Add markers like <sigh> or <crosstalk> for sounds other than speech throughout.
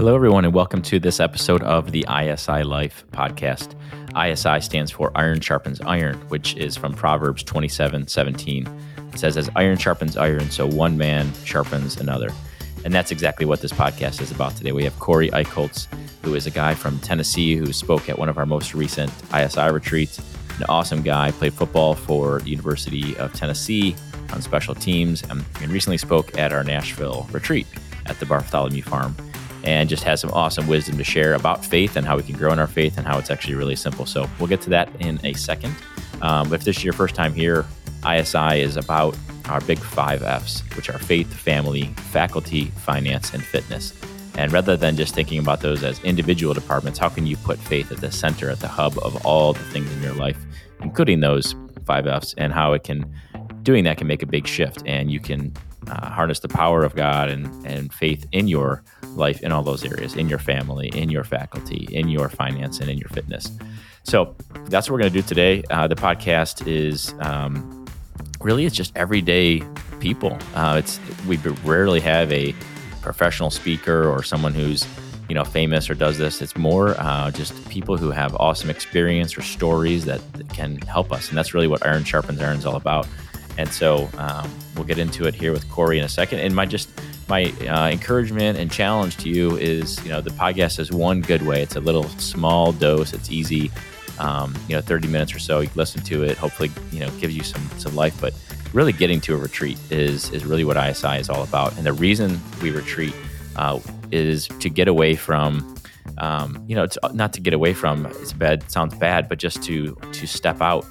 Hello, everyone, and welcome to this episode of the ISI Life podcast. ISI stands for Iron Sharpens Iron, which is from Proverbs 27 17. It says, As iron sharpens iron, so one man sharpens another. And that's exactly what this podcast is about today. We have Cory Eichholtz, who is a guy from Tennessee who spoke at one of our most recent ISI retreats. An awesome guy, played football for the University of Tennessee on special teams, and recently spoke at our Nashville retreat at the Bartholomew Farm and just has some awesome wisdom to share about faith and how we can grow in our faith and how it's actually really simple. So we'll get to that in a second. Um, if this is your first time here, ISI is about our big five F's, which are faith, family, faculty, finance, and fitness. And rather than just thinking about those as individual departments, how can you put faith at the center, at the hub of all the things in your life, including those five F's, and how it can, doing that can make a big shift. And you can uh, harness the power of God and, and faith in your life in all those areas, in your family, in your faculty, in your finance, and in your fitness. So that's what we're going to do today. Uh, the podcast is um, really it's just everyday people. Uh, it's we rarely have a professional speaker or someone who's you know famous or does this. It's more uh, just people who have awesome experience or stories that, that can help us, and that's really what Iron Sharpens Iron is all about. And so um, we'll get into it here with Cory in a second. And my just my uh, encouragement and challenge to you is, you know, the podcast is one good way. It's a little small dose. It's easy. Um, you know, 30 minutes or so. You listen to it. Hopefully, you know, gives you some some life. But really, getting to a retreat is is really what ISI is all about. And the reason we retreat uh, is to get away from. Um, you know, it's not to get away from. It's bad. Sounds bad, but just to to step out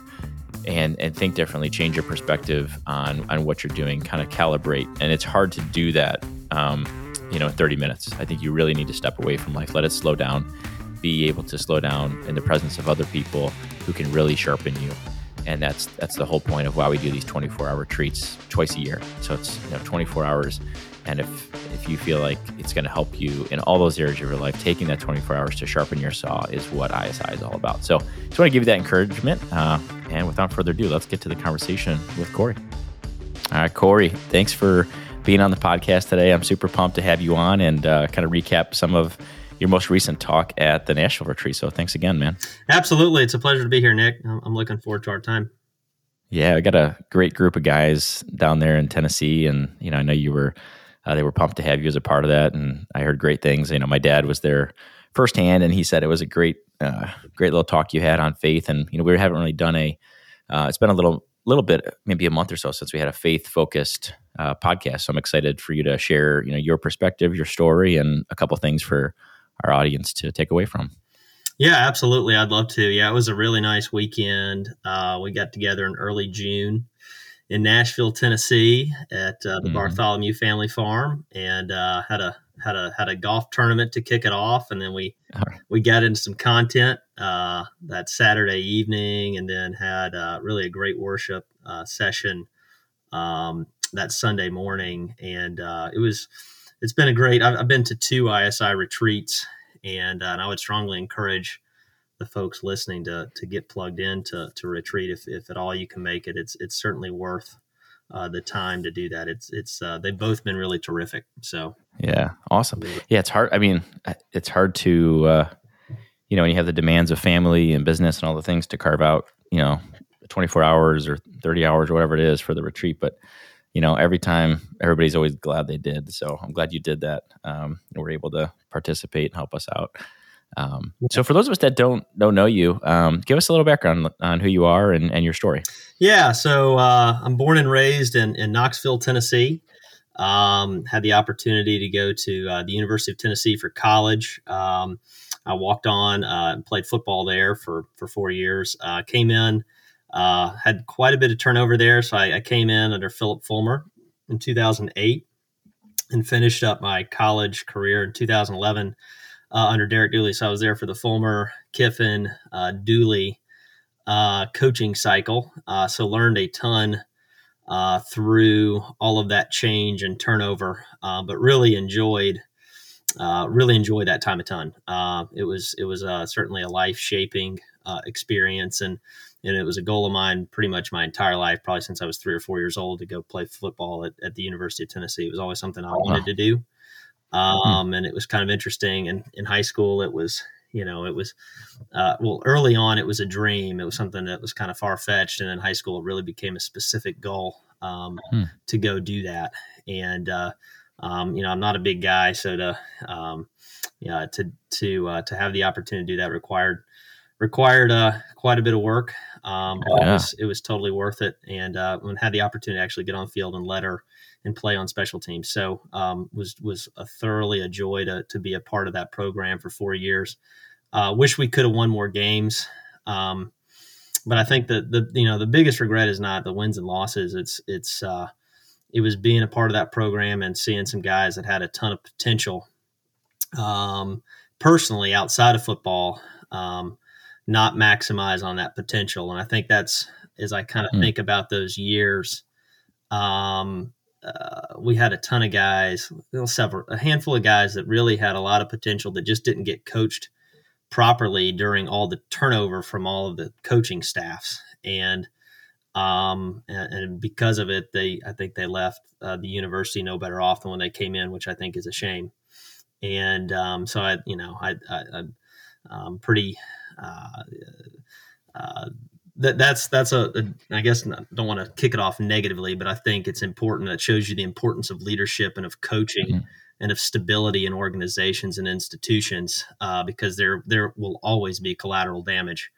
and and think differently, change your perspective on on what you're doing, kind of calibrate. And it's hard to do that, um, you know, in 30 minutes. I think you really need to step away from life, let it slow down, be able to slow down in the presence of other people who can really sharpen you. And that's that's the whole point of why we do these 24 hour retreats twice a year. So it's you know 24 hours and if if you feel like it's going to help you in all those areas of your life, taking that 24 hours to sharpen your saw is what ISI is all about. So just want to give you that encouragement. Uh, and without further ado, let's get to the conversation with Cory. All right, Cory, thanks for being on the podcast today. I'm super pumped to have you on and uh, kind of recap some of your most recent talk at the Nashville retreat. So thanks again, man. Absolutely. It's a pleasure to be here, Nick. I'm looking forward to our time. Yeah, I got a great group of guys down there in Tennessee. And, you know, I know you were uh, they were pumped to have you as a part of that, and I heard great things. You know, my dad was there firsthand, and he said it was a great, uh, great little talk you had on faith. And you know, we haven't really done a. Uh, it's been a little, little bit, maybe a month or so since we had a faith focused uh, podcast. So I'm excited for you to share, you know, your perspective, your story, and a couple things for our audience to take away from. Yeah, absolutely. I'd love to. Yeah, it was a really nice weekend. Uh, we got together in early June in Nashville, Tennessee, at uh, the mm-hmm. Bartholomew Family Farm, and uh, had a had a had a golf tournament to kick it off, and then we right. we got into some content uh, that Saturday evening, and then had uh, really a great worship uh, session um, that Sunday morning, and uh, it was it's been a great. I've, I've been to two ISI retreats, and, and I would strongly encourage the folks listening to to get plugged in to, to retreat. If, if at all you can make it it's it's certainly worth uh, the time to do that. It's it's uh, they've both been really terrific so. Yeah awesome. Yeah it's hard i mean it's hard to uh, you know when you have the demands of family and business and all the things to carve out you know 24 hours or 30 hours or whatever it is for the retreat but you know every time everybody's always glad they did so i'm glad you did that um, and were able to participate and help us out um, so, for those of us that don't don't know you, um, give us a little background on who you are and, and your story. Yeah, so uh, I'm born and raised in, in Knoxville, Tennessee. Um, had the opportunity to go to uh, the University of Tennessee for college. Um, I walked on uh, and played football there for for four years. Uh, came in, uh, had quite a bit of turnover there, so I, I came in under Phillip Fulmer in 2008 and finished up my college career in 2011 uh, under Derek Dooley. So I was there for the Fulmer, Kiffin, uh, Dooley uh, coaching cycle. Uh, so learned a ton uh, through all of that change and turnover, uh, but really enjoyed. really enjoyed that time a ton. it was it was certainly a life shaping experience, and and it was a goal of mine pretty much my entire life, probably since I was three or four years old, to go play football at, at the University of Tennessee. It was always something I wanted to do. Um, and it was kind of interesting. And in high school, it was you know it was uh, well early on it was a dream. It was something that was kind of far fetched, and in high school it really became a specific goal um, hmm. to go do that. And uh, um, you know I'm not a big guy, so to um, yeah to to uh, to have the opportunity to do that required required uh, quite a bit of work. Um, yeah. it, was, it was totally worth it, and uh, when had the opportunity to actually get on the field and let her and play on special teams. So um, was was a thoroughly a joy to to be a part of that program for four years. Uh, wish we could have won more games, um, but I think that the you know the biggest regret is not the wins and losses. It's it's uh, it was being a part of that program and seeing some guys that had a ton of potential. Um, personally, outside of football, um, not maximize on that potential, and I think that's as I kind of mm. think about those years. Um, uh, we had a ton of guys, several, a handful of guys that really had a lot of potential that just didn't get coached properly during all the turnover from all of the coaching staffs, and um, and, and because of it, they I think they left uh, the university no better off than when they came in, which I think is a shame. And um, so I, you know, I, I, I'm um, pretty. Uh, uh, that that's that's a, a I guess not, don't want to kick it off negatively, but I think it's important. That shows you the importance of leadership and of coaching mm-hmm. and of stability in organizations and institutions, uh, because there there will always be collateral damage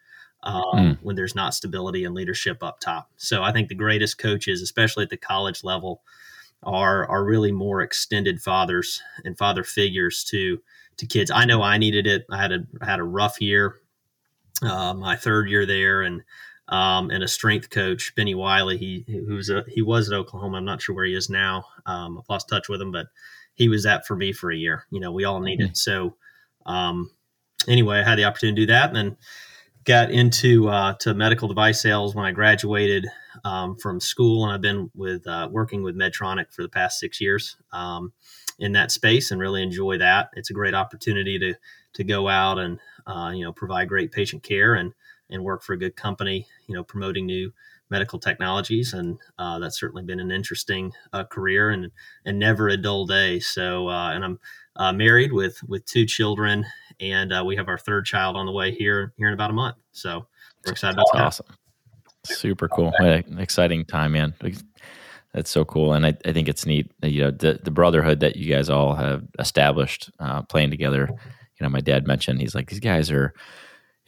um, mm. when there's not stability and leadership up top. So I think the greatest coaches, especially at the college level, are are really more extended fathers and father figures to to kids. I know I needed it. I had a had a rough year, uh, my third year there, and um, and a strength coach, Bennie Wylie. He who's a, he was at Oklahoma. I'm not sure where he is now. Um, I've lost touch with him, but he was that for me for a year. You know, we all need it. So um, anyway, I had the opportunity to do that, and then got into uh, to medical device sales when I graduated um, from school, and I've been with uh, working with Medtronic for the past six years um, in that space, and really enjoy that. It's a great opportunity to to go out and uh, you know provide great patient care and and work for a good company, you know, promoting new medical technologies, and uh, that's certainly been an interesting uh, career and and never a dull day. So, uh, and I'm uh, married with with two children, and uh, we have our third child on the way here here in about a month. So we're excited that's about awesome. That. Super cool, exciting time, man. That's so cool, and I, I think it's neat. You know, the the brotherhood that you guys all have established uh, playing together. You know, my dad mentioned he's like these guys are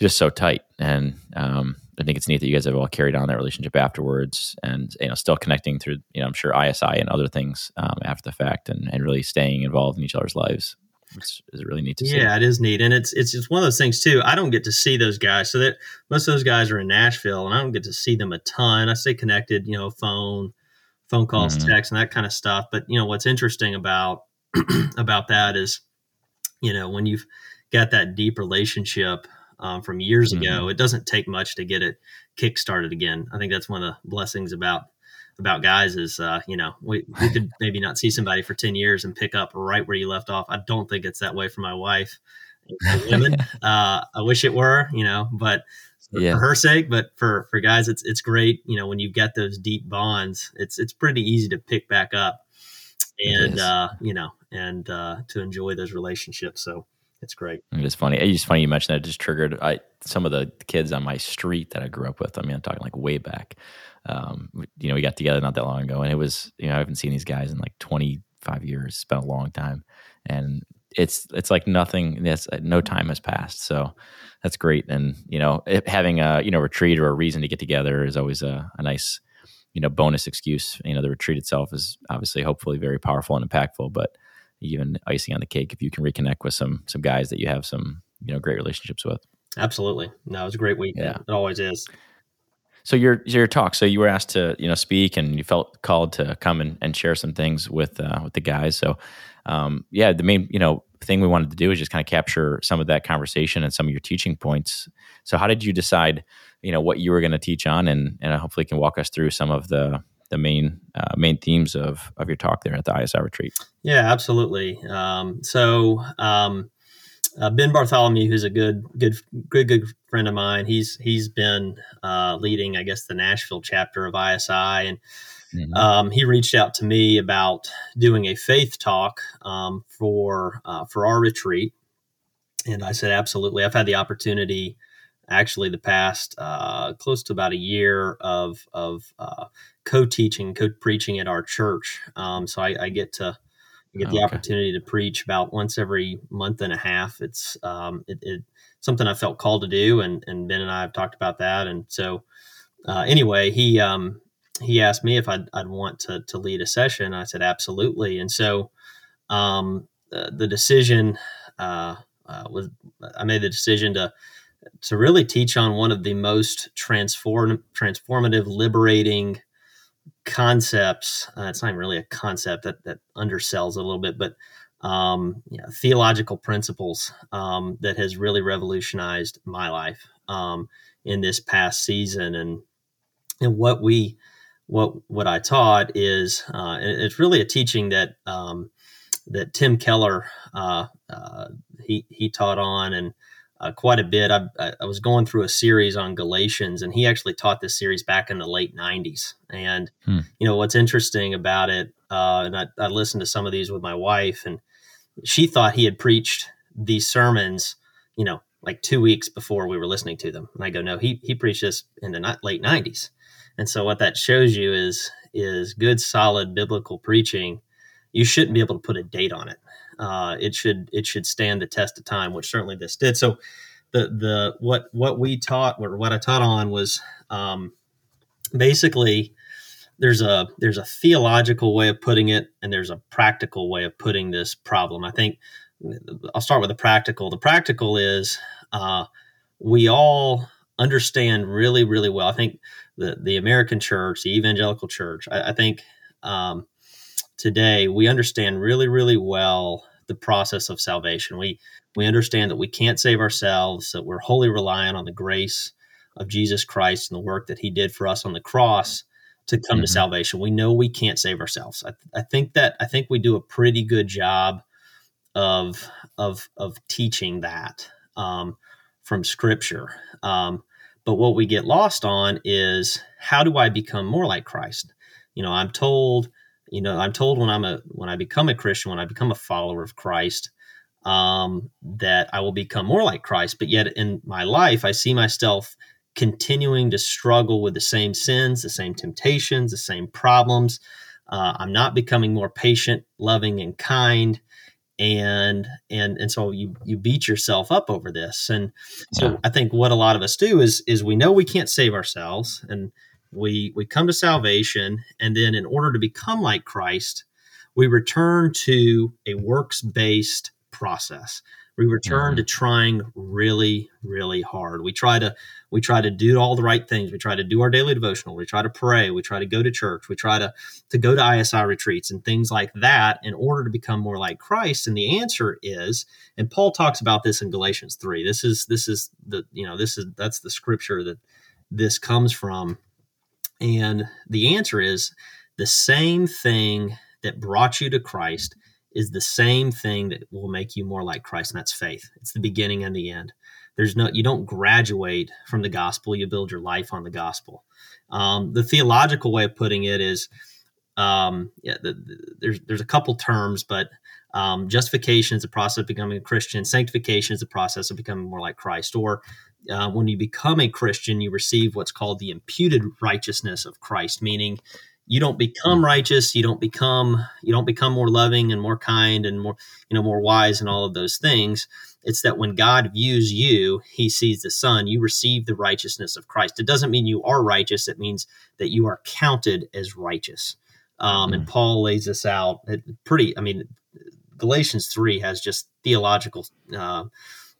just so tight. And um, I think it's neat that you guys have all carried on that relationship afterwards, and you know, still connecting through you know, I'm sure ISI and other things um, after the fact, and and really staying involved in each other's lives. It's, it's really neat to see. Yeah, it is neat, and it's it's just one of those things too. I don't get to see those guys, so that most of those guys are in Nashville, and I don't get to see them a ton. I stay connected, you know, phone, phone calls, mm-hmm. text, and that kind of stuff. But you know, what's interesting about <clears throat> about that is, you know, when you've got that deep relationship um, from years mm-hmm. ago. It doesn't take much to get it kick started again. I think that's one of the blessings about about guys is uh, you know we, we could <laughs> maybe not see somebody for 10 years and pick up right where you left off i don't think it's that way for my wife women <laughs> uh, i wish it were you know but for, yeah. for her sake but for for guys it's it's great you know when you've got those deep bonds it's it's pretty easy to pick back up and uh, you know and uh, to enjoy those relationships so it's great. It's funny. It's funny you mentioned that. It just triggered I, some of the kids on my street that I grew up with. I mean, I'm talking like way back. Um, you know, we got together not that long ago, and it was you know I haven't seen these guys in like 25 years. It's been a long time, and it's it's like nothing. Yes, no time has passed. So that's great. And you know, it, having a you know retreat or a reason to get together is always a, a nice you know bonus excuse. You know, the retreat itself is obviously hopefully very powerful and impactful, but even icing on the cake if you can reconnect with some some guys that you have some you know great relationships with. Absolutely, no, it was a great week. Yeah, it always is. So your your talk. So you were asked to you know speak, and you felt called to come and, and share some things with uh, with the guys. So um, yeah, the main you know thing we wanted to do is just kind of capture some of that conversation and some of your teaching points. So how did you decide you know what you were going to teach on, and and hopefully can walk us through some of the the main uh, main themes of of your talk there at the ISI retreat. Yeah, absolutely. Um, so um, uh, Ben Bartholomew, who's a good good good good friend of mine, he's he's been uh, leading, I guess, the Nashville chapter of ISI, and mm-hmm. um, he reached out to me about doing a faith talk um, for uh, for our retreat, and I said absolutely. I've had the opportunity, actually, the past uh, close to about a year of of uh, co-teaching, co-preaching at our church. Um, so I, I, get to I get the okay. opportunity to preach about once every month and a half. It's um, it, it, something I felt called to do, and and Ben and I have talked about that. And so, uh, anyway, he um, he asked me if I'd, I'd want to to lead a session. I said absolutely. And so, um, the, the decision uh, uh, was I made the decision to to really teach on one of the most transform transformative, liberating concepts. Uh, it's not really a concept that that undersells a little bit, but um, you know, theological principles um, that has really revolutionized my life um, in this past season. And and what we what what I taught is uh, it's really a teaching that um, that Tim Keller uh, uh, he he taught on and. Uh, quite a bit. I, I, was going through a series on Galatians, and he actually taught this series back in the late '90s. And hmm. you know what's interesting about it, uh, and I, I listened to some of these with my wife, and she thought he had preached these sermons, you know, like two weeks before we were listening to them. And I go, no, he he preached this in the late '90s. And so what that shows you is is good, solid biblical preaching. You shouldn't be able to put a date on it. Uh, it should it should stand the test of time, which certainly this did. So the the what what we taught or what I taught on was um, basically there's a there's a theological way of putting it and there's a practical way of putting this problem. I think I'll start with the practical. The practical is uh, we all understand really really well. I think the the American church, the evangelical church, I, I think um, today we understand really really well the process of salvation. We we understand that we can't save ourselves, that we're wholly reliant on the grace of Jesus Christ and the work that He did for us on the cross to come mm-hmm. to salvation. We know we can't save ourselves. I, I, think that I think we do a pretty good job of of of teaching that um, from Scripture. Um, but what we get lost on is how do I become more like Christ? You know, I'm told, you know, I'm told when I'm a when I become a Christian, when I become a follower of Christ, um, that I will become more like Christ. But yet in my life, I see myself continuing to struggle with the same sins, the same temptations, the same problems. Uh, I'm not becoming more patient, loving, and kind. And and and so you you beat yourself up over this. And so yeah. I think what a lot of us do is is we know we can't save ourselves, and we we come to salvation, and then in order to become like Christ, we return to a works based process. We return mm-hmm. to trying really really hard. We try to we try to do all the right things. We try to do our daily devotional. We try to pray. We try to go to church. We try to to go to isi retreats and things like that in order to become more like christ. And the answer is and paul talks about this in galatians 3 this is this is the you know this is that's the scripture that this comes from and the answer is the same thing that brought you to christ is the same thing that will make you more like Christ, and that's faith. It's the beginning and the end. There's no, you don't graduate from the gospel. You build your life on the gospel. Um, the theological way of putting it is, um, yeah, the, the, there's there's a couple terms, but um, justification is the process of becoming a Christian. Sanctification is the process of becoming more like Christ. Or uh, when you become a Christian, you receive what's called the imputed righteousness of Christ, meaning you don't become hmm. righteous you don't become you don't become more loving and more kind and more you know more wise and all of those things it's that when god views you he sees the son you receive the righteousness of christ it doesn't mean you are righteous it means that you are counted as righteous um, mm. and hmm. paul lays this out pretty i mean galatians 3 has just theological uh,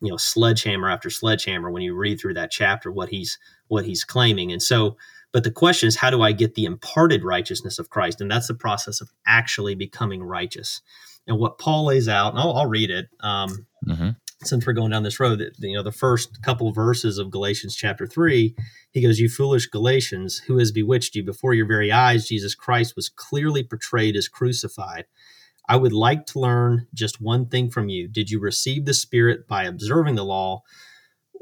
you know sledgehammer after sledgehammer when you read through that chapter what he's what he's claiming and so but the question is, how do I get the imparted righteousness of Christ? And that's the process of actually becoming righteous. And what Paul lays out, and I'll, I'll read it. Um, mm-hmm. Since we're going down this road, that you know, the first couple of verses of Galatians chapter three, he goes, "You foolish Galatians, who has bewitched you? Before your very eyes, Jesus Christ was clearly portrayed as crucified. I would like to learn just one thing from you. Did you receive the Spirit by observing the law,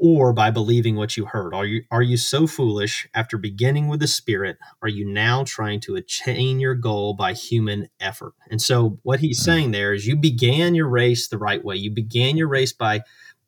or by believing what you heard? Are you are you so foolish after beginning with the spirit are you now trying to attain your goal by human effort? And so what he's hmm. saying there is you began your race the right way. You began your race by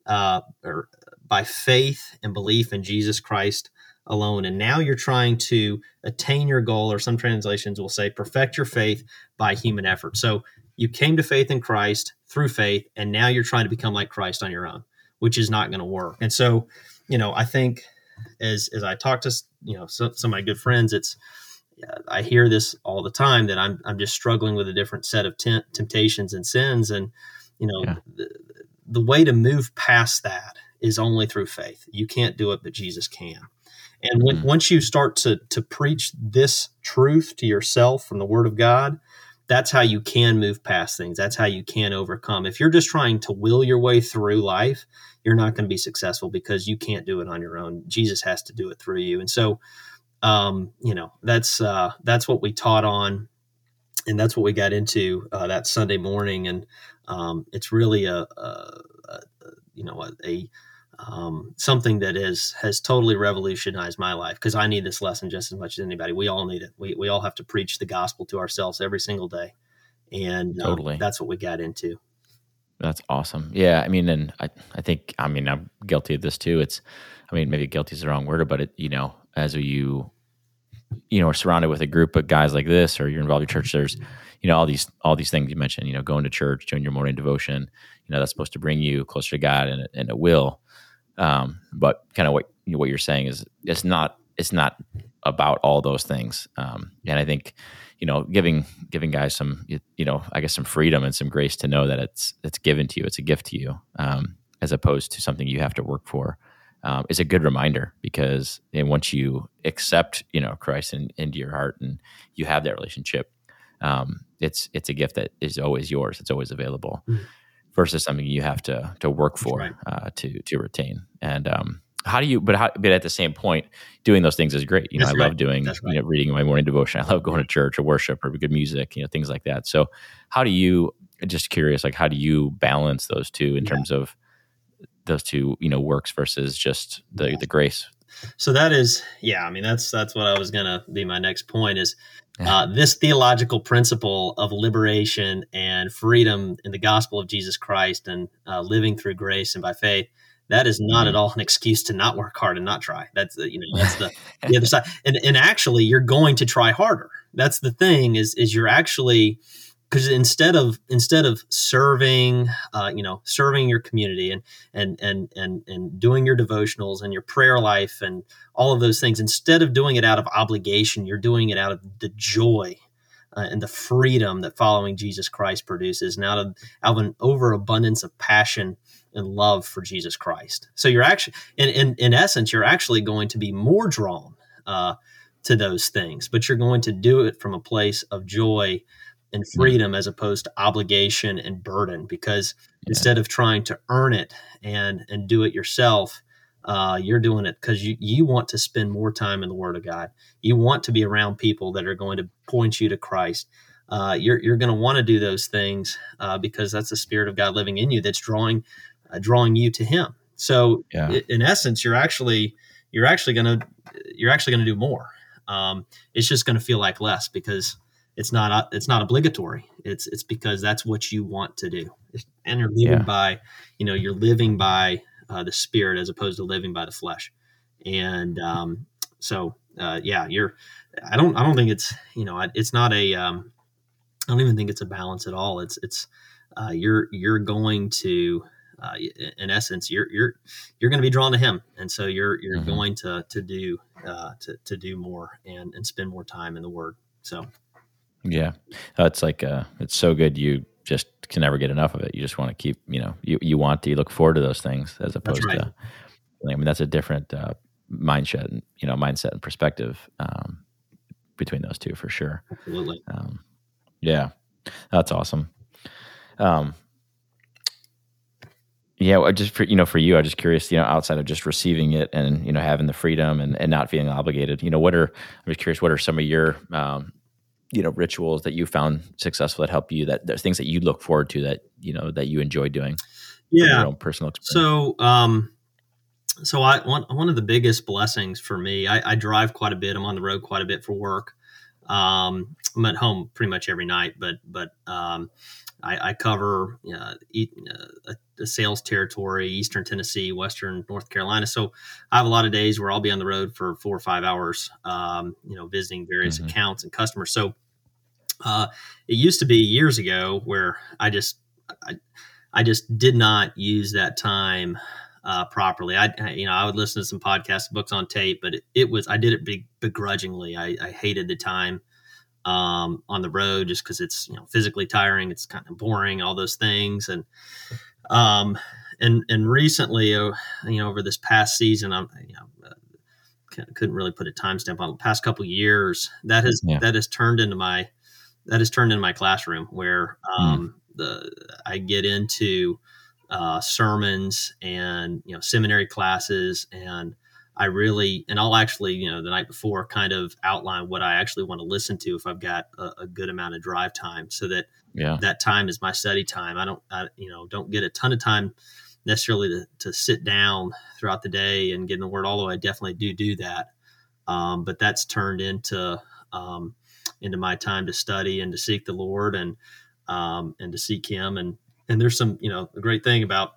uh, or by faith and belief in Jesus Christ alone and now you're trying to attain your goal or some translations will say perfect your faith by human effort. So you came to faith in Christ through faith and now you're trying to become like Christ on your own which is not going to work. And so, you know, I think as as I talk to you know some, some of my good friends, it's I hear this all the time that I'm I'm just struggling with a different set of temp- temptations and sins, and you know, yeah. the, the way to move past that is only through faith. You can't do it, but Jesus can. And when, mm-hmm. once you start to to preach this truth to yourself from the Word of God, that's how you can move past things. That's how you can overcome. If you're just trying to will your way through life, you're not going to be successful because you can't do it on your own. Jesus has to do it through you. And so, um, you know, that's uh, that's what we taught on, and that's what we got into uh, that Sunday morning. And um, it's really a, a, a you know a, a um, something that is has totally revolutionized my life because I need this lesson just as much as anybody. We all need it. We we all have to preach the gospel to ourselves every single day, and um, totally that's what we got into. That's awesome. Yeah, I mean, and I I think I mean I'm guilty of this too. It's I mean maybe guilty is the wrong word, but it you know as you you know are surrounded with a group of guys like this, or you're involved in church, there's you know all these all these things you mentioned. You know, going to church, doing your morning devotion. You know, that's supposed to bring you closer to God, and and it will um, but kind of what what you're saying is it's not it's not about all those things. Um, and I think you know giving giving guys some you know I guess some freedom and some grace to know that it's it's given to you. It's a gift to you um, as opposed to something you have to work for. Um, is a good reminder because and once you accept you know Christ in, into your heart and you have that relationship, um, it's it's a gift that is always yours. It's always available. Mm versus something you have to to work for right. uh, to to retain. And um, how do you? But how? But at the same point, doing those things is great. You know, That's I right. love doing right. you know reading my morning devotion. <laughs> I love going to church or worship or good music. You know, things like that. So, how do you? Just curious, like how do you balance those two in yeah. terms of those two, you know, works versus just the yeah. the grace so that is yeah i mean that's that's what i was gonna be my next point is uh, this theological principle of liberation and freedom in the gospel of Jesus Christ and uh, living through grace and by faith, that is not mm-hmm. at all an excuse to not work hard and not try. That's the, you know that's the, <laughs> the other side. And and actually, you're going to try harder. That's the thing is is you're actually because instead of instead of serving uh, you know serving your community and and and and and doing your devotionals and your prayer life and all of those things instead of doing it out of obligation you're doing it out of the joy uh, and the freedom that following jesus christ produces and out of, out of an overabundance of passion and love for jesus christ. So you're actually in, in, in essence you're actually going to be more drawn uh, to those things but you're going to do it from a place of joy and mm-hmm. freedom as opposed to obligation and burden because yeah. instead of trying to earn it and and do it yourself uh, you're doing it because you, you want to spend more time in the word of god you want to be around people that are going to point you to christ uh, you're, you're going to want to do those things uh, because that's the spirit of god living in you that's drawing uh, drawing you to him so yeah. in essence you're actually you're actually going to you're actually going to do more um, it's just going to feel like less because it's not it's not obligatory. It's it's because that's what you want to do, and you're living yeah. by, you know, you're living by uh, the spirit as opposed to living by the flesh, and um, so uh, yeah, you're. I don't I don't think it's you know it's not a um, I don't even think it's a balance at all. It's it's uh, you're you're going to uh, in essence you're you're you're going to be drawn to him, and so you're you're mm-hmm. going to to do uh, to to do more and and spend more time in the Word. So yeah, it's like uh, it's so good. You just can never get enough of it. You just want to keep, you know, you you want to you look forward to those things as opposed right. to. I mean, that's a different uh, mindset, and you know, mindset and perspective um, between those two for sure. Absolutely. Um, yeah, that's awesome. Um, yeah, just for you know, for you, I'm just curious, you know, outside of just receiving it and you know having the freedom and, and not feeling obligated, you know, what are I'm just curious, what are some of your um, you know rituals that you found successful that help you that there's things that you look forward to that you know that you enjoy doing yeah personal experience so um so I one one of the biggest blessings for me. I, I, drive quite a bit. I'm on the road quite a bit for work. Um, I'm at home pretty much every night, but but um, I, I, cover uh, a, a, sales territory, Eastern Tennessee, Western North Carolina. So I have a lot of days where I'll be on the road for four or five hours, um, you know, visiting various mm-hmm. accounts and customers. So uh, it used to be years ago where I just I, I just did not use that time uh, properly. I, you know, I would listen to some podcast books on tape, but it, it was, I did it begrudgingly. I, I hated the time um, on the road just because it's, you know, physically tiring. It's kind of boring, all those things. And, um, and, and recently, uh, you know, over this past season, I'm, you know, uh, couldn't really put a timestamp on the past couple years that has, yeah. that has turned into my, that has turned into my classroom where, hmm. um, mm. the, I get into, uh, sermons and you know seminary classes and I really and I'll actually you know the night before kind of outline what I actually want to listen to if I've got a, a good amount of drive time so that yeah. that time is my study time. I don't I, you know don't get a ton of time necessarily to, to sit down throughout the day and get in the word although I definitely do do that um, but that's turned into um, into my time to study and to seek the Lord and um, and to seek Him. And and there's some you know a great thing about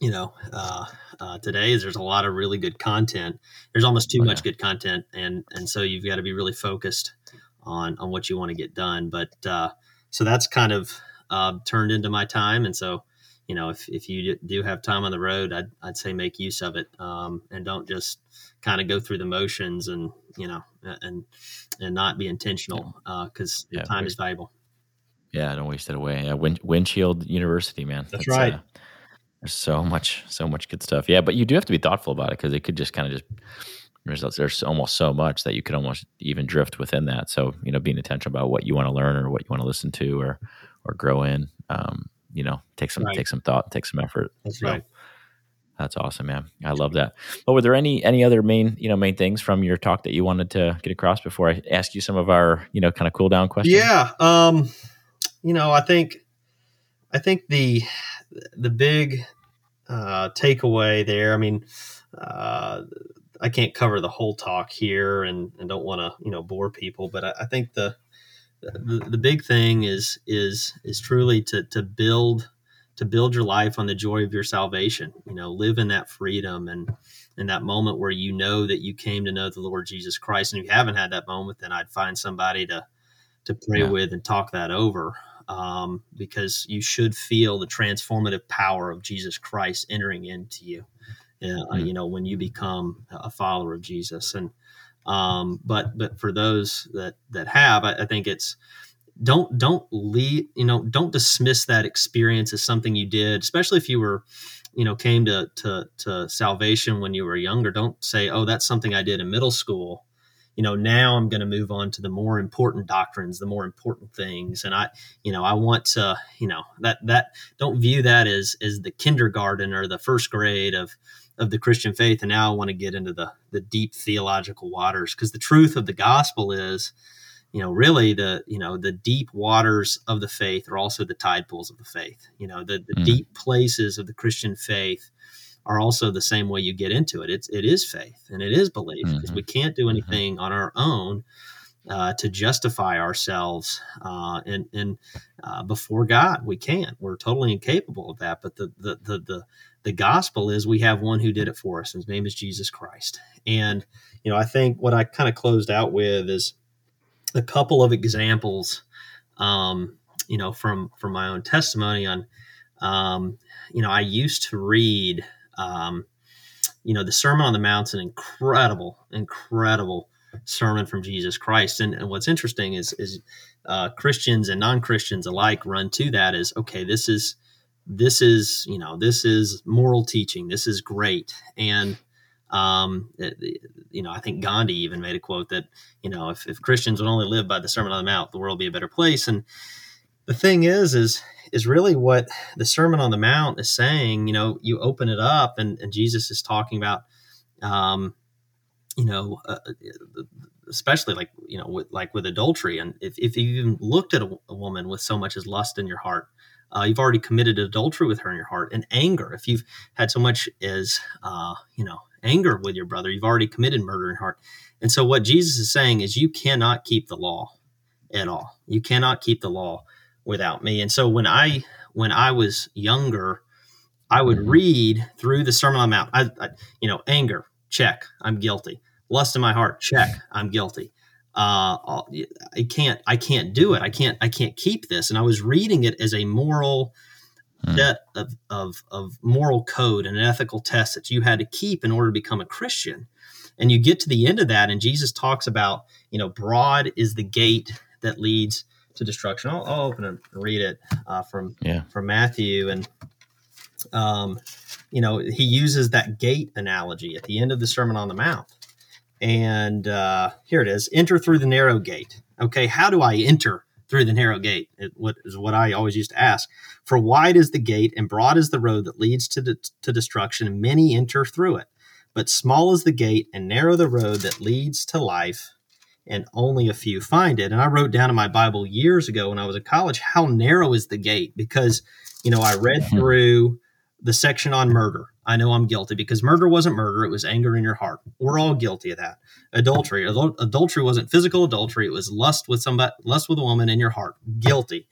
you know uh, uh, today is there's a lot of really good content. There's almost too oh, much yeah. good content and and so you've got to be really focused on on what you want to get done. But uh, so that's kind of uh, turned into my time. And so you know if, if you do have time on the road I'd, I'd say make use of it um, and don't just kind of go through the motions and you know and and not be intentional because yeah. time is valuable yeah, don't waste it away. Yeah, Win- Windshield University, man. That's, That's right. Uh, there's so much, so much good stuff. Yeah, but you do have to be thoughtful about it because it could just kind of just there's there's almost so much that you could almost even drift within that. So you know, being intentional about what you want to learn or what you want to listen to or or grow in, um, you know, take some right. take some thought, take some effort. That's so, right. That's awesome, man. I love that. But were there any any other main you know main things from your talk that you wanted to get across before I ask you some of our you know kind of cool down questions? Yeah. Um, you know, I think I think the the big uh, takeaway there. I mean, uh, I can't cover the whole talk here, and, and don't want to you know bore people, but I, I think the, the the big thing is is is truly to to build to build your life on the joy of your salvation. You know, live in that freedom and in that moment where you know that you came to know the Lord Jesus Christ. And if you haven't had that moment, then I'd find somebody to to pray yeah. with and talk that over um, because you should feel the transformative power of Jesus Christ entering into you. Uh, mm-hmm. You know, when you become a follower of Jesus, and um, but but for those that that have, I, I think it's don't don't leave you know don't dismiss that experience as something you did especially if you were you know came to to to salvation when you were younger. Don't say oh that's something i did in middle school. You know now i'm going to move on to the more important doctrines the more important things and i you know i want to you know that that don't view that as as the kindergarten or the first grade of of the christian faith and now i want to get into the the deep theological waters because the truth of the gospel is you know really the you know the deep waters of the faith are also the tide pools of the faith you know the, the mm. deep places of the christian faith are also the same way you get into it. It's it is faith and it is belief because mm-hmm. we can't do mm-hmm. anything mm-hmm. on our own uh, to justify ourselves uh, and and uh, before God. We can't. We're totally incapable of that. But the the the the the gospel is we have one who did it for us. And his name is Jesus Christ. And you know, I think what I kind of closed out with is a couple of examples. Um, you know, from from my own testimony on. Um, you know, I used to read um, you know, the Sermon on the Mount's an incredible, incredible sermon from Jesus Christ. And, and what's interesting is is uh, Christians and non Christians alike run to that as okay, this is this is you know this is moral teaching. This is great. And um, you know, I think Gandhi even made a quote that you know if, if Christians would only live by the Sermon on the Mount, the world would be a better place. And the thing is, is is really what the Sermon on the Mount is saying. You know, you open it up, and, and Jesus is talking about, um, you know, uh, especially like you know, with, like with adultery, and if if you even looked at a, a woman with so much as lust in your heart, uh, you've already committed adultery with her in your heart. And anger, if you've had so much as, uh, you know, anger with your brother, you've already committed murder in heart. And so what Jesus is saying is you cannot keep the law at all. You cannot keep the law without me. And so when I when I was younger, I would mm-hmm. read through the Sermon on the Mount. I, I, you know, anger, check, I'm guilty. Lust in my heart, check, <laughs> I'm guilty. Uh, I can't, I can't do it. I can't, I can't keep this. And I was reading it as a moral. Set of, of, of moral code and an ethical test that you had to keep in order to become a Christian. And you get to the end of that, and Jesus talks about, you know, broad is the gate that leads to destruction. I'll, I'll open and read it uh, from yeah. from Matthew, and um, you know, he uses that gate analogy at the end of the Sermon on the Mount. And uh, here it is enter through the narrow gate. Okay, how do I enter through the narrow gate? It, what is what I always used to ask. For wide is the gate and broad is the road that leads to, de- to destruction, and many enter through it. But small is the gate and narrow the road that leads to life, and only a few find it. And I wrote down in my Bible years ago when I was in college how narrow is the gate because, you know, I read <laughs> through the section on murder. I know I'm guilty because murder wasn't murder, it was anger in your heart. We're all guilty of that. Adultery, adultery wasn't physical adultery, it was lust with somebody, lust with a woman in your heart. Guilty.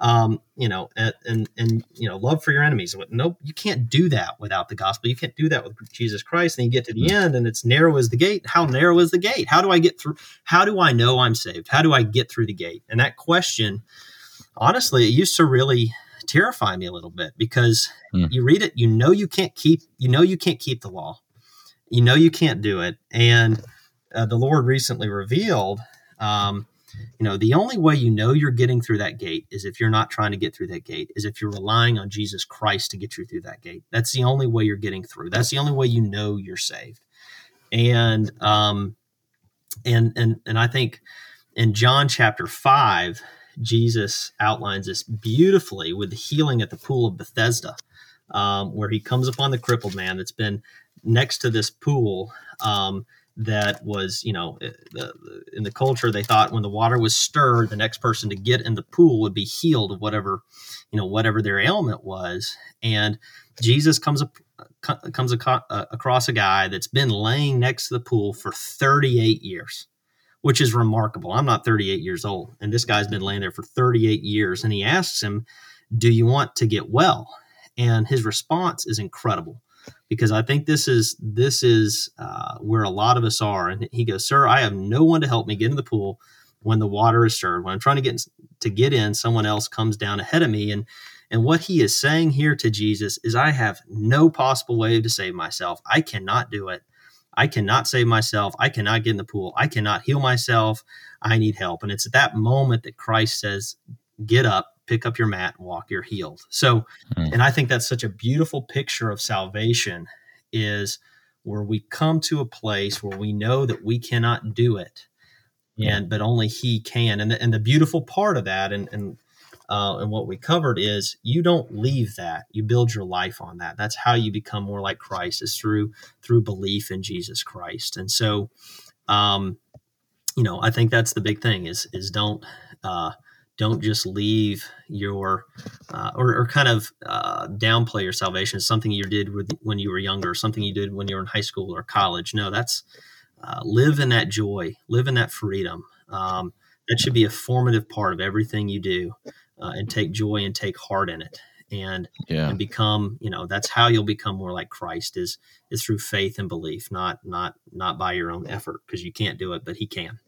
Um, you know, and, and and you know, love for your enemies. Nope, you can't do that without the gospel. You can't do that with Jesus Christ. And you get to the end, and it's narrow as the gate. How narrow is the gate? How do I get through? How do I know I'm saved? How do I get through the gate? And that question, honestly, it used to really terrify me a little bit because mm. you read it, you know you can't keep you know you can't keep the law, you know you can't do it, and uh, the Lord recently revealed, um, you know, the only way you know you're getting through that gate is if you're not trying to get through that gate, is if you're relying on Jesus Christ to get you through that gate. That's the only way you're getting through. That's the only way you know you're saved, and um, and and and I think in John chapter five Jesus outlines this beautifully with the healing at the pool of Bethesda, um, where he comes upon the crippled man that's been next to this pool um, that was, you know, eh, in the culture, they thought when the water was stirred, the next person to get in the pool would be healed of whatever, you know, whatever their ailment was. And Jesus comes up, comes across a guy that's been laying next to the pool for 38 years which is remarkable. I'm not 38 years old, and this guy's been laying there for 38 years. And he asks him, Do you want to get well? And his response is incredible because I think this is this is uh, where a lot of us are. And he goes, "Sir, I have no one to help me get in the pool when the water is stirred. When I'm trying to get to get in, someone else comes down ahead of me." And and what he is saying here to Jesus is, "I have no possible way to save myself. I cannot do it. I cannot save myself. I cannot get in the pool. I cannot heal myself. I need help. And it's at that moment that Christ says, Get up, pick up your mat, walk. You're healed. So, mm. and I think that's such a beautiful picture of salvation is where we come to a place where we know that we cannot do it. Yeah. And but only he can. And the, and the beautiful part of that, and, and uh, and what we covered is you don't leave that. You build your life on that. That's how you become more like christ is through through belief in jesus christ. And so um you know i think that's the big thing is is don't uh don't just leave your uh, or, or, kind of uh, downplay your salvation as something you did with, when you were younger something you did when you were in high school or college. No that's uh, live in that joy live in that freedom. Um, that should be a formative part of everything you do uh, and take joy and take heart in it. And yeah. and become you know that's how you'll become more like Christ is is through faith and belief not not not by your own effort because you can't do it but he can.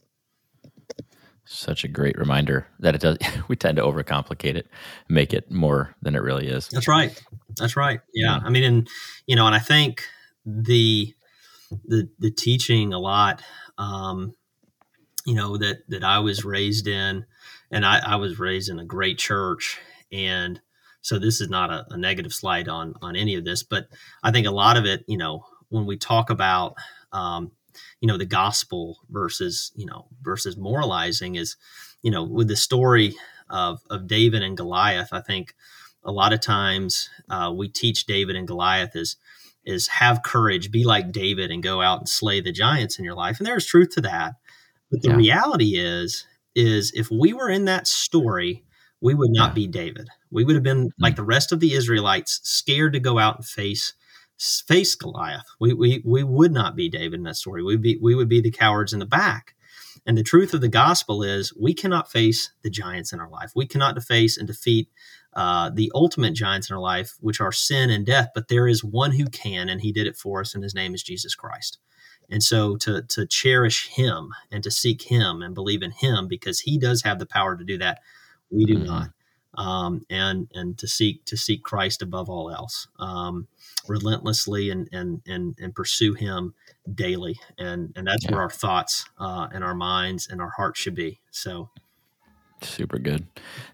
Such a great reminder that it does <laughs> we tend to overcomplicate it make it more than it really is. That's right. That's right. Yeah, yeah. i mean and you know and i think the the the teaching a lot um you know that that i was raised in and I, I was raised in a great church. And so this is not a, a, negative slide on on any of this but i think a lot of it you know when we talk about um, you know the gospel versus you know versus moralizing is you know with the story of of david and goliath i think a lot of times uh, we teach david and goliath is is have courage be like david and go out and slay the giants in your life. And there's truth to that. But the yeah. reality is is if we were in that story, we would not yeah. be David. We would have been mm-hmm. like the rest of the Israelites, scared to go out and face face Goliath. We, we, we would not be David in that story. We'd be, we would be the cowards in the back. And the truth of the gospel is we cannot face the giants in our life. We cannot face and defeat uh, the ultimate giants in our life, which are sin and death. But there is one who can, and he did it for us, and his name is Jesus Christ. And so to, to cherish him and to seek him and believe in him because he does have the power to do that, we do mm-hmm. not. Um, and and to seek to seek Christ above all else. Um, relentlessly and and and and pursue Him daily, and and that's yeah. where our thoughts uh, and our minds and our hearts should be. So, super good.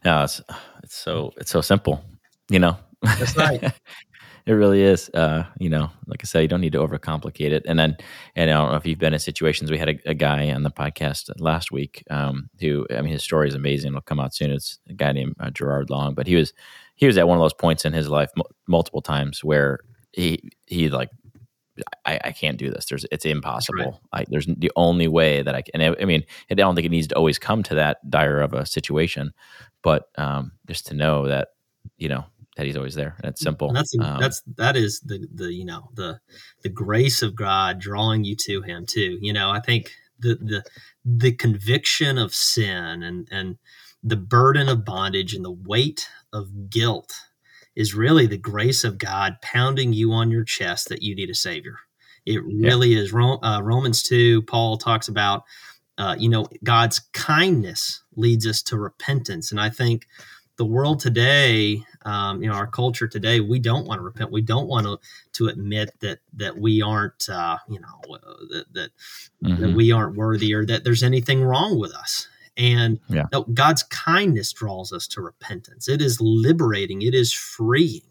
Yeah, it's it's so it's so simple. You know, that's right. <laughs> it really is. Uh, you know, like I said, you don't need to overcomplicate it. And then, and I don't know if you've been in situations. We had a, a guy on the podcast last week um, who, I mean, his story is amazing. It'll come out soon. It's a guy named uh, Gerard Long, but he was he was at one of those points in his life m- multiple times where he he like I, I can't do this. There's it's impossible. Right. I, there's the only way that I can. I, I mean, I don't think it needs to always come to that dire of a situation, but um, just to know that you know that he's always there and it's simple. And that's um, that's that is the the you know the the grace of God drawing you to Him too. You know, I think the the the conviction of sin and and the burden of bondage and the weight of guilt is really the grace of God pounding you on your chest that you need a savior. It really yeah. is. Uh, Romans 2, Paul talks about, uh, you know, God's kindness leads us to repentance. And I think the world today, um, you know, our culture today, we don't want to repent. We don't want to, to admit that that we aren't, uh, you know, uh, that that, mm-hmm. that we aren't worthy or that there's anything wrong with us. And yeah. no, God's kindness draws us to repentance. It is liberating. It is freeing.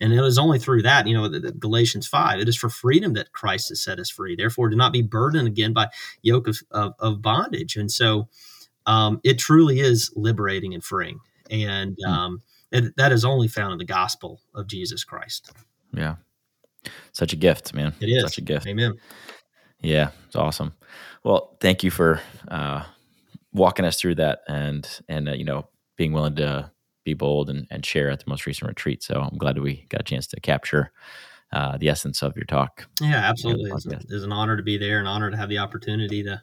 And it is only through that, you know, the, the Galatians 5, it is for freedom that Christ has set us free. Therefore, do not be burdened again by yoke of, of, of bondage. And so um, it truly is liberating and freeing. And hmm. um, it, that is only found in the gospel of Jesus Christ. Yeah. Such a gift, man. It is. Such a gift. Amen. Yeah, it's awesome. Well, thank you for uh, walking us through that and and uh, you know being willing to be bold and, and share at the most recent retreat. So I'm glad we got a chance to capture uh, the essence of your talk. Yeah, absolutely. It's, it's, an honor to be there, an honor to have the opportunity to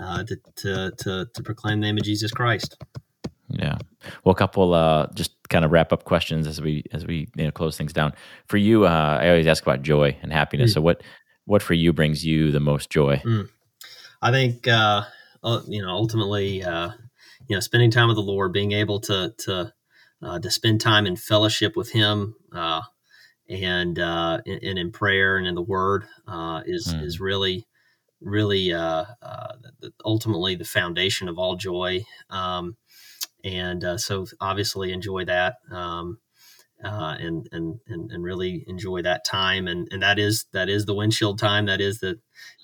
uh, to, to, to to proclaim the name of Jesus Christ. Yeah. Well, a couple uh, just kind of wrap up questions as we as we you know, close things down. For you, uh, I always ask about joy and happiness. Mm. So what what for you brings you the most joy? Mm. I think uh, you know, ultimately, uh, you know, spending time with the Lord, being able to to uh, to spend time in fellowship with Him, uh, and, uh, and, and in prayer and in the Word uh, is mm. is really really uh, uh, ultimately the foundation of all joy. Um, and uh, so obviously enjoy that. Um, uh, and, and and and really enjoy that time and and that is that is the windshield time that is the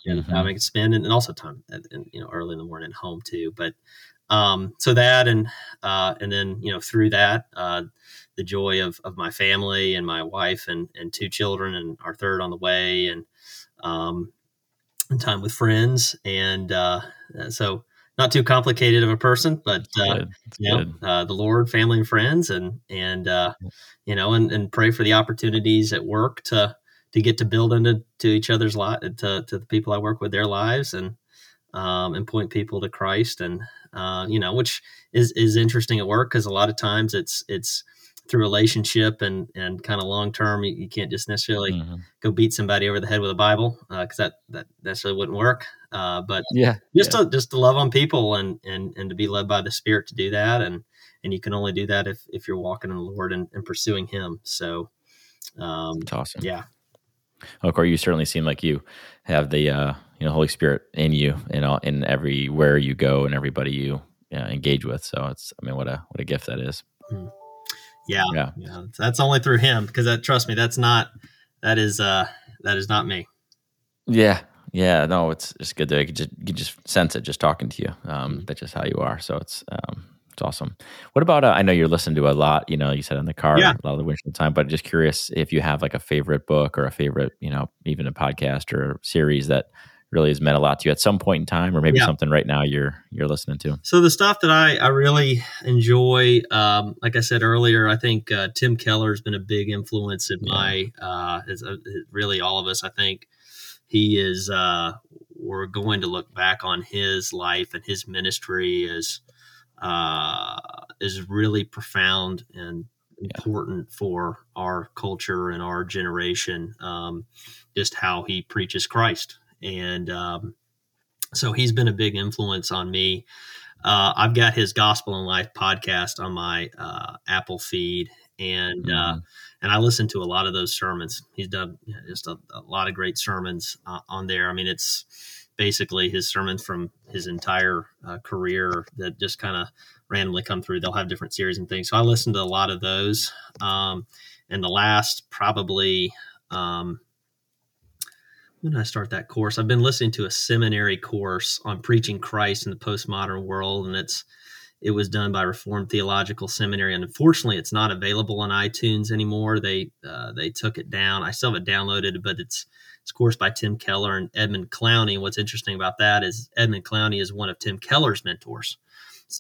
you know, mm-hmm. time I can spend and, and also time at, and, you know early in the morning at home too but um so that and uh and then you know through that uh the joy of of my family and my wife and and two children and our third on the way and um and time with friends and uh so not too complicated of a person, but uh, you know, uh, the Lord, family, and friends, and and uh, you know, and, and pray for the opportunities at work to to get to build into to each other's lot to to the people I work with, their lives, and um, and point people to Christ, and uh, you know, which is is interesting at work because a lot of times it's it's through relationship and and kind of long term you, you, can't just necessarily mm-hmm. go beat somebody over the head with a bible because uh, that that necessarily wouldn't work uh, but yeah just yeah. to just to love on people and and and to be led by the spirit to do that and and you can only do that if if you're walking in the lord and, and pursuing him so um it's awesome yeah well, course you certainly seem like you have the uh you know holy spirit in you in all in everywhere you go and everybody you uh, engage with so it's i mean what a what a gift that is mm. Yeah, yeah, yeah. That's only through him because that trust me, that's not that is uh that is not me. Yeah, yeah. No, it's it's good to you could just you just sense it just talking to you. Um, mm-hmm. that's just how you are. So it's um it's awesome. What about? Uh, I know you're listening to a lot. You know, you said in the car yeah. a lot of the windshield time, but just curious if you have like a favorite book or a favorite, you know, even a podcast or a series that really has meant a lot to you at some point in time, or maybe yeah. something right now you're you're listening to? So the stuff that I I really enjoy, um, like I said earlier, I think uh, Tim Keller has been a big influence in yeah. my uh, is, uh, really all of us. I think he is. Uh, we're going to look back on his life and his ministry as uh, is really profound and important yeah. for our culture and our generation. Um, just how he preaches Christ, and um, so he's been a big influence on me. Uh, I've got his Gospel in Life podcast on my uh, Apple feed, and uh, mm-hmm. uh, and I listen to a lot of those sermons. He's done just a, a lot of great sermons uh, on there. I mean, it's basically his sermons from his entire uh, career that just kind of randomly come through. They'll have different series and things. So I listen to a lot of those. Um, and the last probably um, when did I start that course? I've been listening to a seminary course on preaching Christ in the postmodern world, and it's it was done by Reformed Theological Seminary, and unfortunately, it's not available on iTunes anymore. They uh, they took it down. I still have it downloaded, but it's it's a course by Tim Keller and Edmund Clowney. And What's interesting about that is Edmund Clowney is one of Tim Keller's mentors.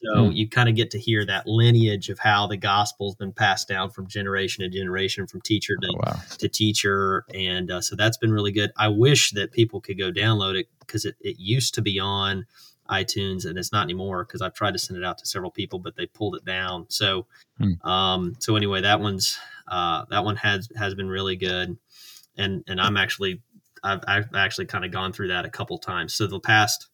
So mm. you kind of get to hear that lineage of how the gospel's been passed down from generation to generation, from teacher to, oh, wow. to teacher. And uh, so that's been really good. I wish that people could go download it because it, it used to be on iTunes and it's not anymore because I've tried to send it out to several people, but they pulled it down. So, mm. um, so anyway, that one's, uh, that one has, has been really good. And, and I'm actually, I've, I've actually kind of gone through that a couple times. So the past,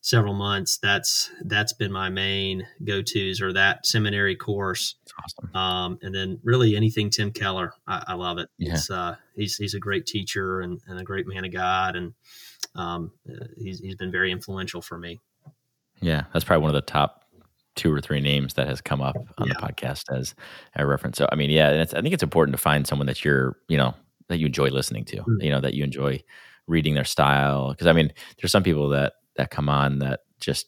several months, that's that's been my main go tos or that seminary course. Awesome. Um, and then really anything Tim Keller, I, I love it. Yeah. It's, uh, he's he's a great teacher and, and a great man of God, and um, uh, he's he's been very influential for me. Yeah, that's probably one of the top two or three names that has come up on yeah. the podcast as a reference. So I mean, yeah, and I think it's important to find someone that you're, you know, that you enjoy listening to, mm-hmm. you know, that you enjoy reading their style. Because I mean, there's some people that that come on that just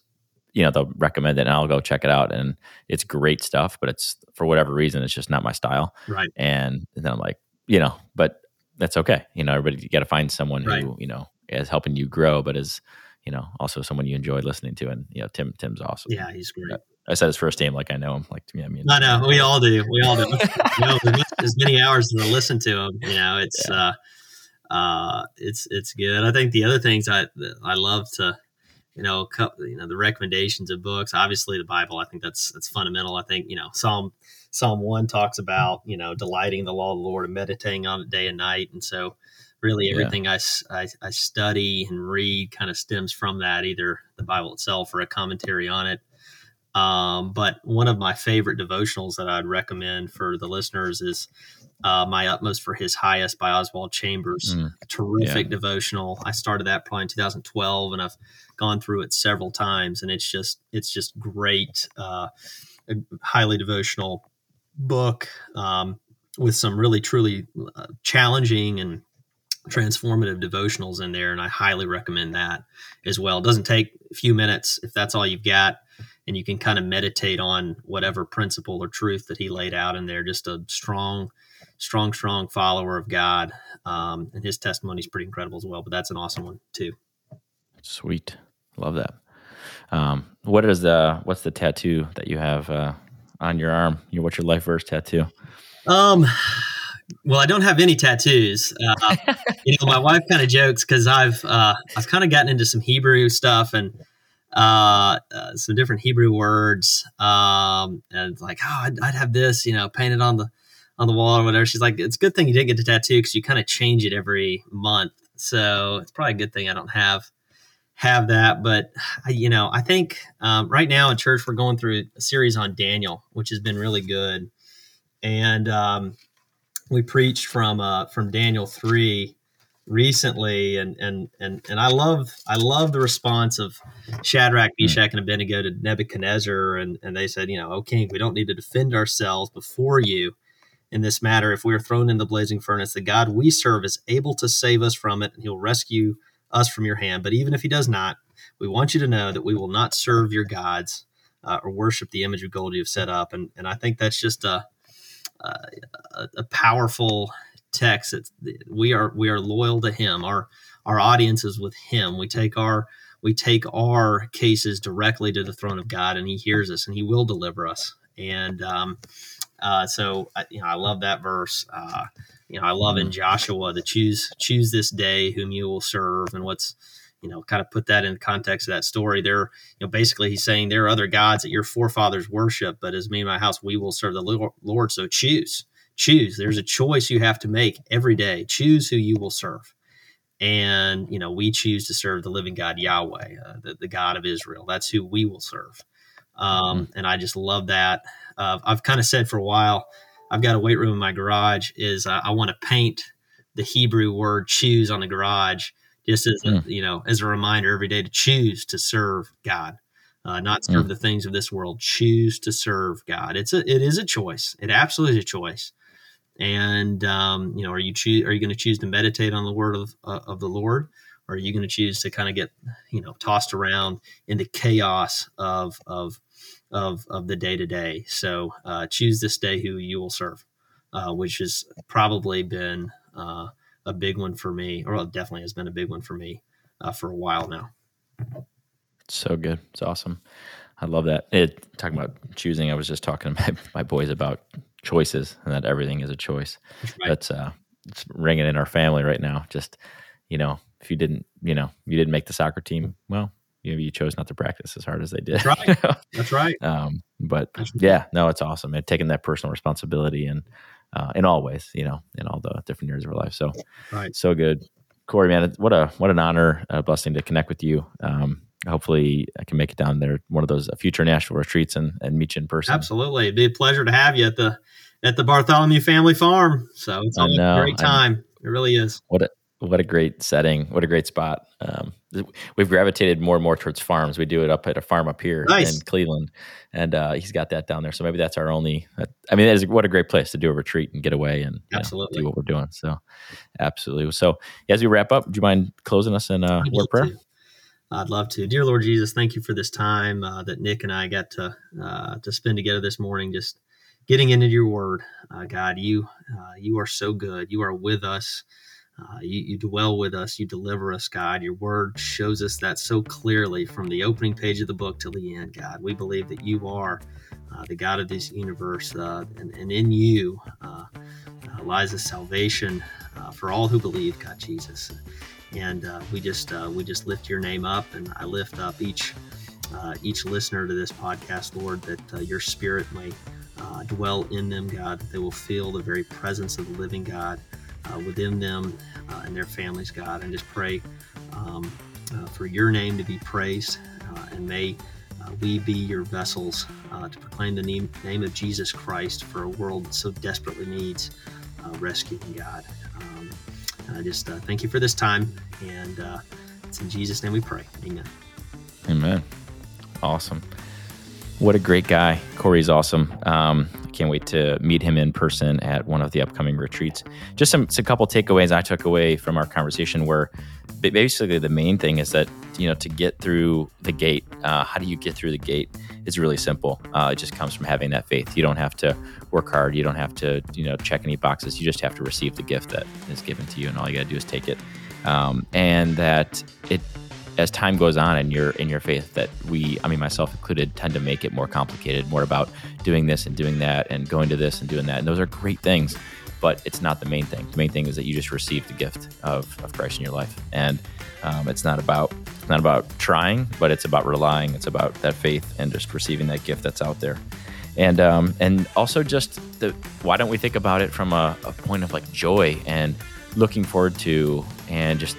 you know they'll recommend it and I'll go check it out and it's great stuff but it's for whatever reason it's just not my style. Right. And, and then I'm like you know but that's okay. You know everybody you got to find someone right. who you know is helping you grow but is you know also someone you enjoy listening to. And you know Tim Tim's awesome. Yeah he's great. I said his first name like I know him like yeah I mean I know we all do we all do. <laughs> You know as many hours to listen to him you know it's yeah. uh uh it's it's good. I think the other things I I love to you know, you know the recommendations of books. Obviously, the Bible. I think that's that's fundamental. I think you know Psalm Psalm one talks about you know delighting the law of the Lord and meditating on it day and night. And so, really, everything yeah. I, I, I study and read kind of stems from that, either the Bible itself or a commentary on it. Um, but one of my favorite devotionals that I'd recommend for the listeners is uh, My Utmost for His Highest by Oswald Chambers. Mm, terrific yeah. devotional. I started that probably in 2012, and I've gone through it several times, and it's just it's just great, uh, a highly devotional book um, with some really truly uh, challenging and transformative devotionals in there, and I highly recommend that as well. It doesn't take a few minutes if that's all you've got, and you can kind of meditate on whatever principle or truth that he laid out in there. Just a strong, strong, strong follower of God, um, and his testimony is pretty incredible as well. But that's an awesome one too. Sweet. Love that. Um, what is the what's the tattoo that you have uh, on your arm? Your what's your life verse tattoo? Um, well, I don't have any tattoos. Uh, <laughs> you know, my wife kind of jokes because I've uh, I've kind of gotten into some Hebrew stuff and uh, uh, some different Hebrew words. Um, and like, oh, I'd, I'd, have this, you know, painted on the on the wall or whatever. She's like, it's a good thing you didn't get the tattoo because you kind of change it every month. So it's probably a good thing I don't have have that. But you know, I think um, right now in church we're going through a series on Daniel, which has been really good, and um, we preached from uh, from Daniel three recently, and and and and I love I love the response of Shadrach, hmm. Meshach, and Abednego to Nebuchadnezzar, and and they said, you know, oh King, we don't need to defend ourselves before you. In this matter, if we are thrown in the blazing furnace, the God we serve is able to save us from it, and He'll rescue us from your hand. But even if he does not, we want you to know that we will not serve your gods uh, or worship the image of gold you have set up. And, and I think that's just a, a, a powerful text that we are we are loyal to Him. Our our audience is with Him. We take our we take our cases directly to the throne of God, and He hears us, and He will deliver us. And um, uh, so, you know, I love that verse. Uh, you know, I love in mm-hmm. Joshua to choose choose this day whom you will serve, and what's you know, kind of put that in the context of that story. There, you know, basically he's saying there are other gods that your forefathers worship, but as me and my house, we will serve the Lord. So choose, choose. There's a choice you have to make every day. Choose who you will serve. And, you know, we choose to serve the living God, Yahweh, uh, the, the God of Israel. That's who we will serve. Um, mm-hmm. and I just love that. Uh, I've kind of said for a while, I've got a weight room in my garage is uh, I want to paint the Hebrew word choose on the garage just as a, mm. you know as a reminder every day to choose to serve God, uh, not serve mm. the things of this world. Choose to serve God. It's a it is a choice. It absolutely is a choice. And um, you know, are you choose are you going to choose to meditate on the word of uh, of the Lord? Or are you going to choose to kind of get you know tossed around into chaos of of of of the day to day? So uh, choose this day who you will serve, uh, which has probably been uh, a big one for me, or it definitely has been a big one for me uh, for a while now. So good. It's awesome. I love that. It, talking about choosing, I was just talking to <laughs> my, my boys about choices and that everything is a choice. That's, right. That's uh, it's ringing in our family right now. Just, you know, if you didn't, you know, you didn't make the soccer team, well, you you chose not to practice as hard as they did. That's right. <laughs> That's right. um, but yeah, no, it's awesome. And taking that personal responsibility and uh, in all ways, you know, in all the different years of our life. So, right. so good. Cory, man, what a what an honor, a blessing to connect with you. Um, hopefully, I can make it down there one of those future national retreats and, and meet you in person. Absolutely, it'd be a pleasure to have you at the at the Bartholomew Family Farm. So it's a great time. it really is. What a what a great setting! What a great spot. Um, we've gravitated more and more towards farms. We do it up at a farm up here nice. in Cleveland, and uh, he's got that down there. So maybe that's our only. I mean, is, what a great place to do a retreat and get away and absolutely do what we're doing. So, absolutely. So, as we wrap up, do you mind closing us in a word prayer? To. I'd love to, dear Lord Jesus. Thank you for this time uh, that Nick and I got to uh, to spend together this morning. Just getting into your Word, uh, God. You uh, you are so good. You are with us. Uh, you, you, dwell with us, you deliver us, God. Your word shows us that so clearly from the opening page of the book to the end, God. We believe that you are uh, the God of this universe, uh, and, and, in you uh, uh, lies a salvation uh, for all who believe, God Jesus. And we just we just lift your name up, and I lift up each each listener to this podcast, Lord, that your Spirit may dwell in them, God. That they will feel the very presence of the living God within them uh, and their families, God. And just pray um, uh, for your name to be praised, uh, and may uh, we be your vessels uh, to proclaim the name, name of Jesus Christ for a world that so desperately needs rescuing, God. Um, I just thank you for this time, and it's in Jesus' name we pray. Amen. Amen. Awesome. What a great guy. Cory's awesome. Um, can't wait to meet him in person at one of the upcoming retreats. Just some, a couple takeaways I took away from our conversation were basically the main thing is that, you know, to get through the gate, uh, how do you get through the gate? It's really simple. Uh, it just comes from having that faith. You don't have to work hard. You don't have to, you know, check any boxes. You just have to receive the gift that is given to you, and all you got to do is take it. Um, and that it as time goes on in your in your faith that we i mean myself included tend to make it more complicated more about doing this and doing that and going to this and doing that. And those are great things but it's not the main thing. The main thing is that you just receive the gift of, of christ in your life. And um, it's not about it's not about trying but it's about relying. It's about that faith and just receiving that gift that's out there. And um, and also just the why don't we think about it from a, a point of like joy and looking forward to and just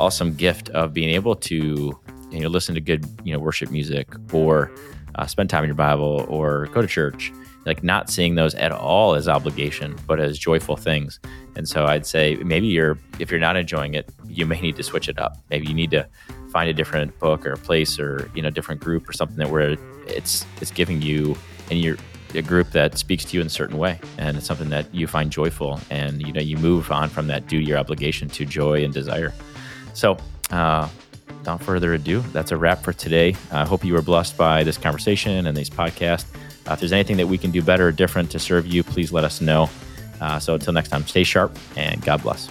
awesome gift of being able to you know listen to good you know worship music or uh, spend time in your Bible or go to church. Like not seeing those at all as obligation, but as joyful things. And so I'd say maybe you're if you're not enjoying it, you may need to switch it up. Maybe you need to find a different book or a place or you know different group or something that where it's it's giving you and you're a group that speaks to you in a certain way and it's something that you find joyful and you know you move on from that duty or obligation to joy and desire so, uh, without further ado, that's a wrap for today. I hope you were blessed by this conversation and these podcasts. Uh, if there's anything that we can do better or different to serve you, please let us know. Uh, so until next time, stay sharp and God bless.